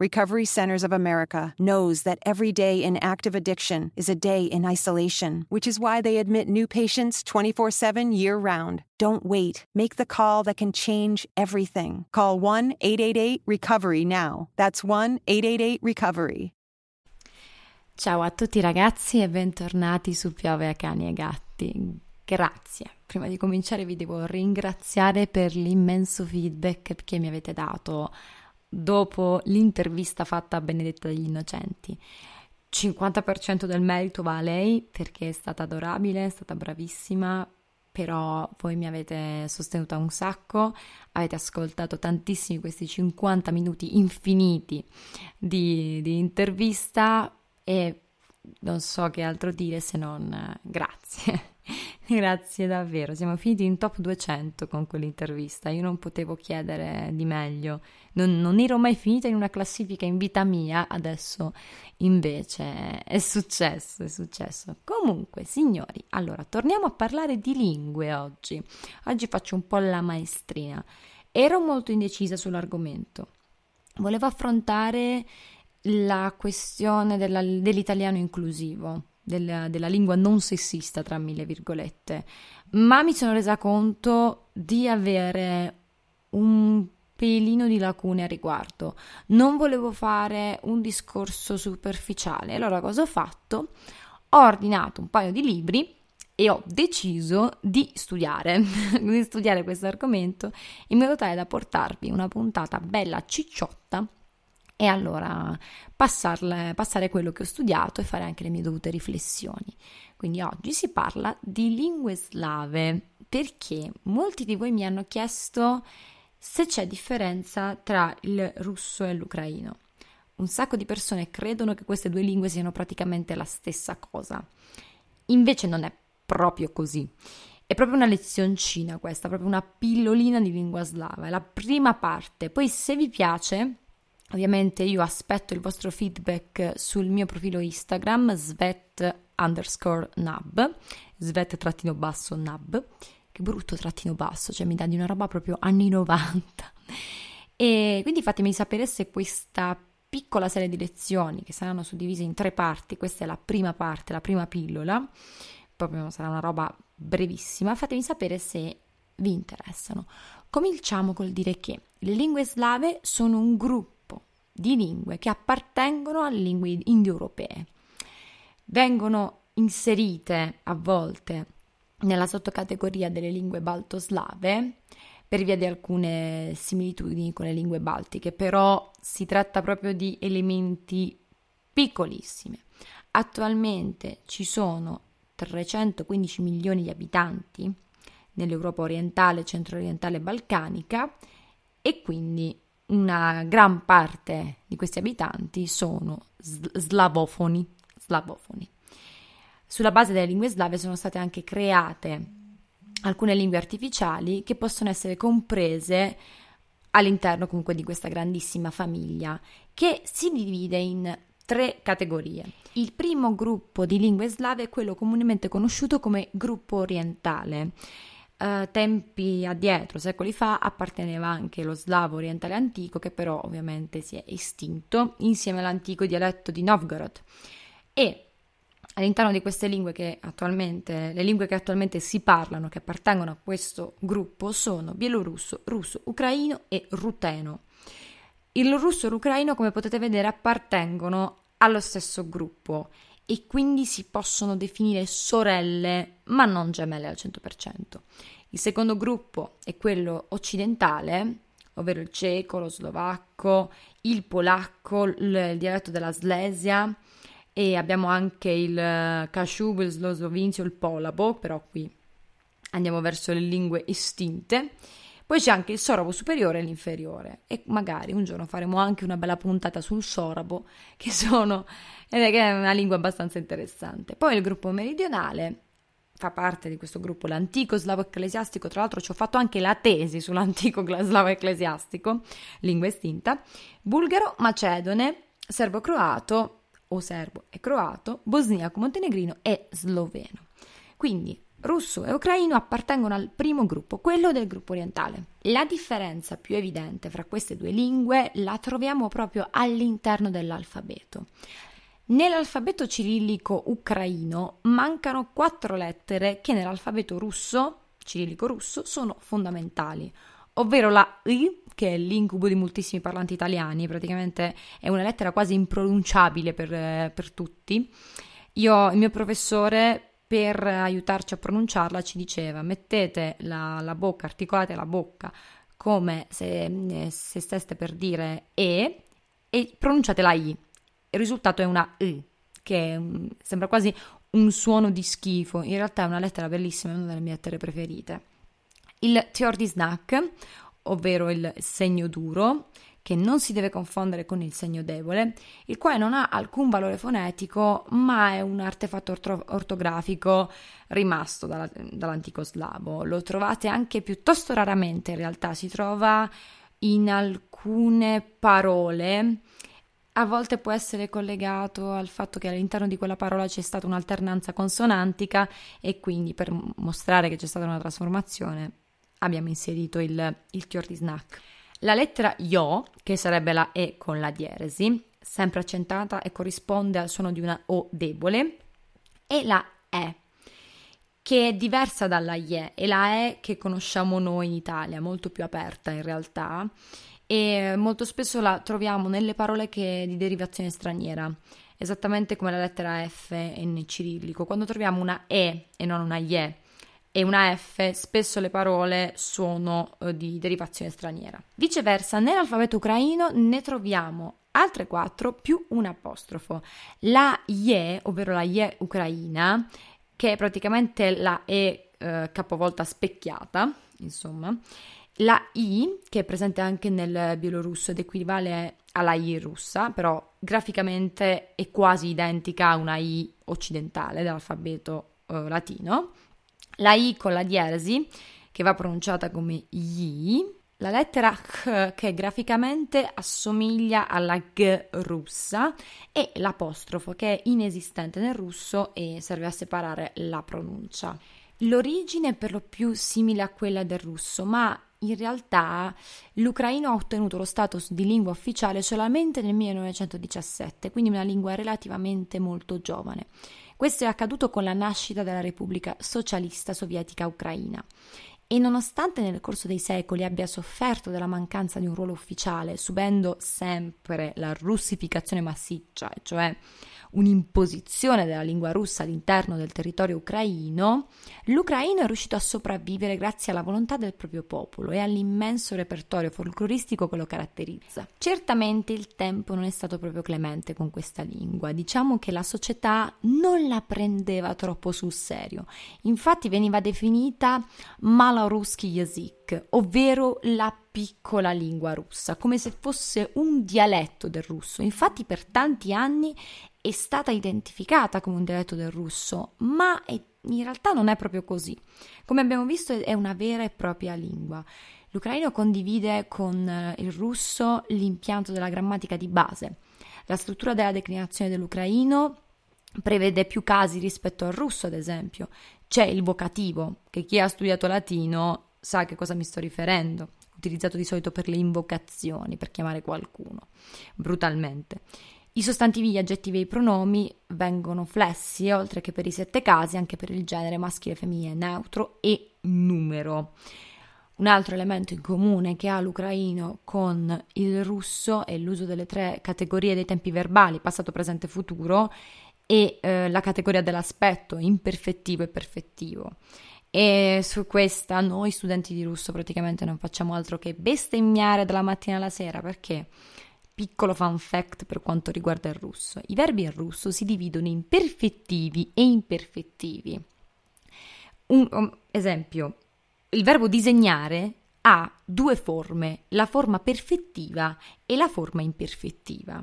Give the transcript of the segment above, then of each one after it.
Recovery Centers of America knows that every day in active addiction is a day in isolation, which is why they admit new patients 24 7 year round. Don't wait. Make the call that can change everything. Call 1 888 Recovery now. That's 1 888 Recovery. Ciao a tutti ragazzi e bentornati su Piove a cani e gatti. Grazie. Prima di cominciare vi devo ringraziare per l'immenso feedback che mi avete dato dopo l'intervista fatta a Benedetta degli Innocenti. 50% del merito va a lei perché è stata adorabile, è stata bravissima, però voi mi avete sostenuta un sacco, avete ascoltato tantissimi questi 50 minuti infiniti di, di intervista e non so che altro dire se non grazie. Grazie davvero, siamo finiti in top 200 con quell'intervista, io non potevo chiedere di meglio, non, non, ero mai finita in una classifica in vita mia, adesso invece è successo, è successo. Comunque, signori, allora torniamo a parlare di lingue oggi. Oggi faccio un po' la maestrina. Ero molto indecisa sull'argomento, volevo affrontare la questione della, dell'italiano inclusivo della, della lingua non sessista, tra mille virgolette, ma mi sono resa conto di avere un pelino di lacune a riguardo. Non volevo fare un discorso superficiale. Allora cosa ho fatto? Ho ordinato un paio di libri e ho deciso di studiare, di studiare questo argomento in modo tale da portarvi una puntata bella cicciotta e allora passarle, passare quello che ho studiato e fare anche le mie dovute riflessioni. Quindi oggi si parla di lingue slave perché molti di voi mi hanno chiesto se c'è differenza tra il russo e l'ucraino. Un sacco di persone credono che queste due lingue siano praticamente la stessa cosa. Invece non è proprio così. È proprio una lezioncina questa, proprio una pillolina di lingua slava. È la prima parte. Poi se vi piace Ovviamente io aspetto il vostro feedback sul mio profilo Instagram svet underscore nab, svet trattino basso nab, che brutto trattino basso, cioè mi dà di una roba proprio anni 90. E quindi fatemi sapere se questa piccola serie di lezioni che saranno suddivise in tre parti, questa è la prima parte, la prima pillola, proprio sarà una roba brevissima, fatemi sapere se vi interessano. Cominciamo col dire che le lingue slave sono un gruppo di lingue che appartengono alle lingue indoeuropee. Vengono inserite a volte nella sottocategoria delle lingue baltoslave per via di alcune similitudini con le lingue baltiche, però si tratta proprio di elementi piccolissimi. Attualmente ci sono 315 milioni di abitanti nell'Europa orientale, centro-orientale e balcanica e quindi una gran parte di questi abitanti sono slavofoni, slavofoni. Sulla base delle lingue slave sono state anche create alcune lingue artificiali che possono essere comprese all'interno comunque di questa grandissima famiglia che si divide in tre categorie. Il primo gruppo di lingue slave è quello comunemente conosciuto come gruppo orientale Uh, tempi addietro, secoli fa, apparteneva anche lo slavo orientale antico, che però ovviamente si è estinto insieme all'antico dialetto di Novgorod. E all'interno di queste lingue che attualmente, le lingue che attualmente si parlano, che appartengono a questo gruppo, sono bielorusso, russo, ucraino e ruteno. Il russo e l'ucraino, come potete vedere, appartengono allo stesso gruppo e quindi si possono definire sorelle, ma non gemelle al 100%. Il secondo gruppo è quello occidentale, ovvero il ceco, lo slovacco, il polacco, il dialetto della Slesia e abbiamo anche il Kashub, il Slosovinzio, il Polabo, però qui andiamo verso le lingue estinte. Poi c'è anche il sorabo superiore e l'inferiore e magari un giorno faremo anche una bella puntata sul sorabo, che, sono, che è una lingua abbastanza interessante. Poi il gruppo meridionale fa parte di questo gruppo, l'antico slavo ecclesiastico, tra l'altro ci ho fatto anche la tesi sull'antico slavo ecclesiastico, lingua estinta, bulgaro, macedone, serbo-croato o serbo e croato, bosniaco, montenegrino e sloveno. Quindi russo e ucraino appartengono al primo gruppo, quello del gruppo orientale. La differenza più evidente fra queste due lingue la troviamo proprio all'interno dell'alfabeto. Nell'alfabeto cirillico ucraino mancano quattro lettere che nell'alfabeto russo, cirillico russo, sono fondamentali, ovvero la I, che è l'incubo di moltissimi parlanti italiani, praticamente è una lettera quasi impronunciabile per, per tutti. Io, il mio professore, per aiutarci a pronunciarla, ci diceva mettete la, la bocca, articolate la bocca come se, se steste per dire E e pronunciate la I il risultato è una I, che sembra quasi un suono di schifo, in realtà è una lettera bellissima, è una delle mie lettere preferite. Il Tior di Snack, ovvero il segno duro, che non si deve confondere con il segno debole, il quale non ha alcun valore fonetico, ma è un artefatto orto- ortografico rimasto dalla, dall'antico slavo. Lo trovate anche piuttosto raramente, in realtà si trova in alcune parole a volte può essere collegato al fatto che all'interno di quella parola c'è stata un'alternanza consonantica e quindi per mostrare che c'è stata una trasformazione abbiamo inserito il, il tior di snack. La lettera Yo, che sarebbe la E con la dieresi, sempre accentata e corrisponde al suono di una O debole, e la E, che è diversa dalla IE, è la E che conosciamo noi in Italia, molto più aperta in realtà, e molto spesso la troviamo nelle parole che, di derivazione straniera, esattamente come la lettera F in cirillico. Quando troviamo una E e non una IE e una F, spesso le parole sono eh, di derivazione straniera. Viceversa, nell'alfabeto ucraino ne troviamo altre quattro più un apostrofo. La IE, ovvero la IE ucraina, che è praticamente la E eh, capovolta specchiata, insomma, la I, che è presente anche nel bielorusso ed equivale alla I russa, però graficamente è quasi identica a una I occidentale dell'alfabeto eh, latino. La I con la dieresi, che va pronunciata come I. La lettera H, che graficamente assomiglia alla G russa, e l'apostrofo, che è inesistente nel russo e serve a separare la pronuncia. L'origine è per lo più simile a quella del russo, ma in realtà l'ucraino ha ottenuto lo status di lingua ufficiale solamente nel 1917, quindi una lingua relativamente molto giovane. Questo è accaduto con la nascita della Repubblica Socialista Sovietica Ucraina e nonostante nel corso dei secoli abbia sofferto della mancanza di un ruolo ufficiale, subendo sempre la russificazione massiccia, cioè un'imposizione della lingua russa all'interno del territorio ucraino, l'ucraino è riuscito a sopravvivere grazie alla volontà del proprio popolo e all'immenso repertorio folcloristico che lo caratterizza. Certamente il tempo non è stato proprio clemente con questa lingua, diciamo che la società non la prendeva troppo sul serio, infatti veniva definita malaruski yazik, ovvero la piccola lingua russa, come se fosse un dialetto del russo. Infatti per tanti anni è stata identificata come un dialetto del russo, ma è, in realtà non è proprio così. Come abbiamo visto è una vera e propria lingua. L'ucraino condivide con eh, il russo l'impianto della grammatica di base. La struttura della declinazione dell'ucraino prevede più casi rispetto al russo, ad esempio. C'è il vocativo, che chi ha studiato latino sa a che cosa mi sto riferendo, utilizzato di solito per le invocazioni, per chiamare qualcuno, brutalmente. I sostantivi, gli aggettivi e i pronomi vengono flessi, oltre che per i sette casi, anche per il genere maschile, femminile, neutro e numero. Un altro elemento in comune che ha l'ucraino con il russo è l'uso delle tre categorie dei tempi verbali, passato, presente e futuro, e eh, la categoria dell'aspetto, imperfettivo e perfettivo. E su questa noi studenti di russo praticamente non facciamo altro che bestemmiare dalla mattina alla sera perché piccolo fun fact per quanto riguarda il russo. I verbi in russo si dividono in perfettivi e imperfettivi. Un um, esempio, il verbo disegnare ha due forme, la forma perfettiva e la forma imperfettiva.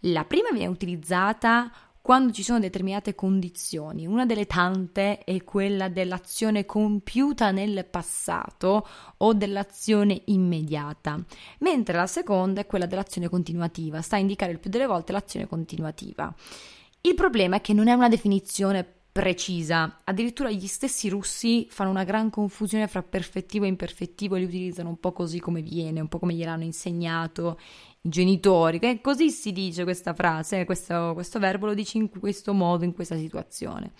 La prima viene utilizzata quando ci sono determinate condizioni. Una delle tante è quella dell'azione compiuta nel passato o dell'azione immediata, mentre la seconda è quella dell'azione continuativa, sta a indicare il più delle volte l'azione continuativa. Il problema è che non è una definizione precisa. Addirittura gli stessi russi fanno una gran confusione fra perfettivo e imperfettivo e li utilizzano un po' così come viene, un po' come gliel'hanno insegnato i genitori. Che così si dice questa frase, questo, questo verbo lo dici in questo modo, in questa situazione.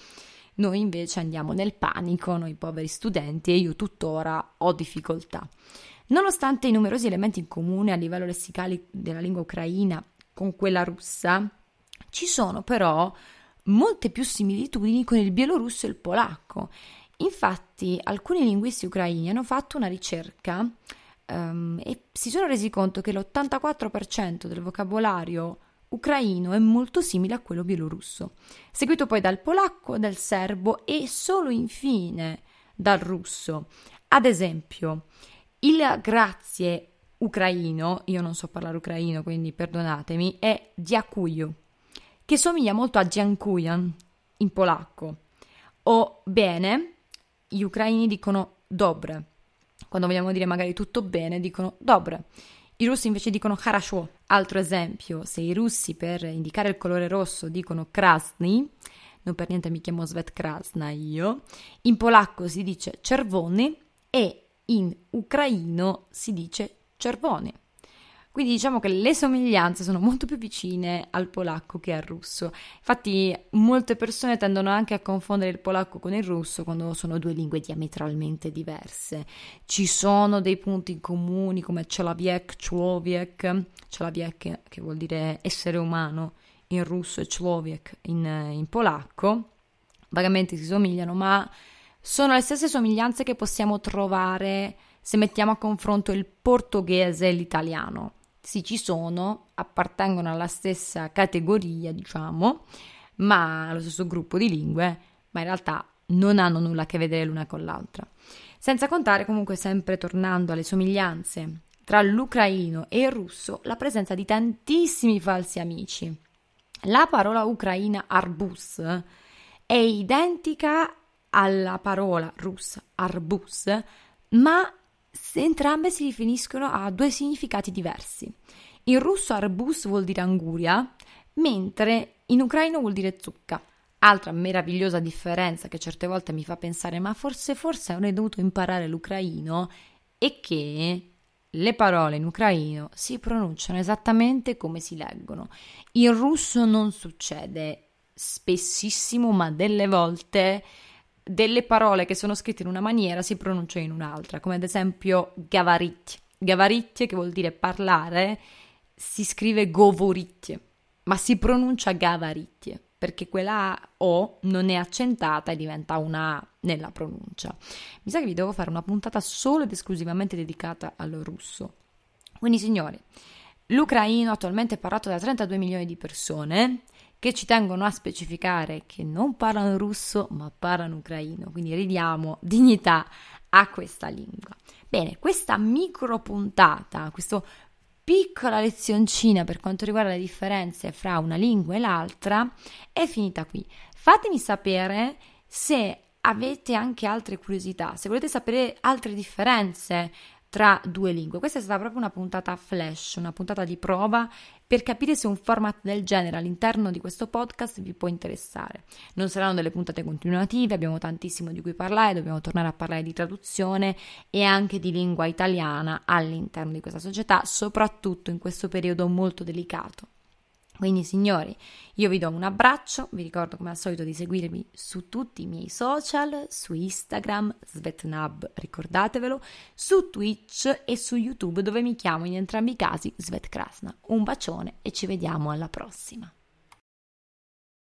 Noi invece andiamo nel panico, noi poveri studenti, e io tuttora ho difficoltà. Nonostante i numerosi elementi in comune a livello lessicale della lingua ucraina con quella russa, ci sono però molte più similitudini con il bielorusso e il polacco. Infatti, alcuni linguisti ucraini hanno fatto una ricerca um, e si sono resi conto che l'84% del vocabolario ucraino è molto simile a quello bielorusso, seguito poi dal polacco, dal serbo e solo infine dal russo. Ad esempio, il grazie ucraino, io non so parlare ucraino, quindi perdonatemi, è dziakuju che somiglia molto a Dziękuję in polacco. O bene, gli ucraini dicono dobre. Quando vogliamo dire magari tutto bene, dicono dobre. I russi invece dicono хорошо. Altro esempio, se i russi per indicare il colore rosso dicono krasny, non per niente mi chiamo Svet Krasna io, in polacco si dice czerwony e in ucraino si dice czerwony. Quindi diciamo che le somiglianze sono molto più vicine al polacco che al russo. Infatti molte persone tendono anche a confondere il polacco con il russo quando sono due lingue diametralmente diverse. Ci sono dei punti comuni come Czolawiek, Człowiek, Człowiek che vuol dire essere umano in russo e Człowiek in, in polacco. Vagamente si somigliano, ma sono le stesse somiglianze che possiamo trovare se mettiamo a confronto il portoghese e l'italiano sì ci sono, appartengono alla stessa categoria, diciamo, ma allo stesso gruppo di lingue, ma in realtà non hanno nulla a che vedere l'una con l'altra. Senza contare comunque sempre tornando alle somiglianze tra l'ucraino e il russo, la presenza di tantissimi falsi amici. La parola ucraina arbus è identica alla parola russa arbus, ma entrambe si riferiscono a due significati diversi. In russo arbus vuol dire anguria, mentre in ucraino vuol dire zucca. Altra meravigliosa differenza che certe volte mi fa pensare ma forse forse avrei dovuto imparare l'ucraino è che le parole in ucraino si pronunciano esattamente come si leggono. In russo non succede spessissimo, ma delle volte delle parole che sono scritte in una maniera si pronunciano in un'altra, come ad esempio gavarit. Gavarit, che vuol dire parlare, si scrive govorit, ma si pronuncia gavarit, perché quella O non è accentata e diventa una A nella pronuncia. Mi sa che vi devo fare una puntata solo ed esclusivamente dedicata al russo. Quindi, signori, l'ucraino attualmente è parlato da 32 milioni di persone che ci tengono a specificare che non parlano russo ma parlano ucraino, quindi ridiamo dignità a questa lingua. Bene, questa micro puntata, questa piccola lezioncina per quanto riguarda le differenze fra una lingua e l'altra è finita qui. Fatemi sapere se avete anche altre curiosità, se volete sapere altre differenze tra due lingue. Questa è stata proprio una puntata flash, una puntata di prova per capire se un format del genere all'interno di questo podcast vi può interessare. Non saranno delle puntate continuative, abbiamo tantissimo di cui parlare, dobbiamo tornare a parlare di traduzione e anche di lingua italiana all'interno di questa società, soprattutto in questo periodo molto delicato. Quindi signori, io vi do un abbraccio, vi ricordo come al solito di seguirmi su tutti i miei social, su Instagram, Svetnab, ricordatevelo, su Twitch e su YouTube dove mi chiamo in entrambi i casi Svet Krasna. Un bacione e ci vediamo alla prossima.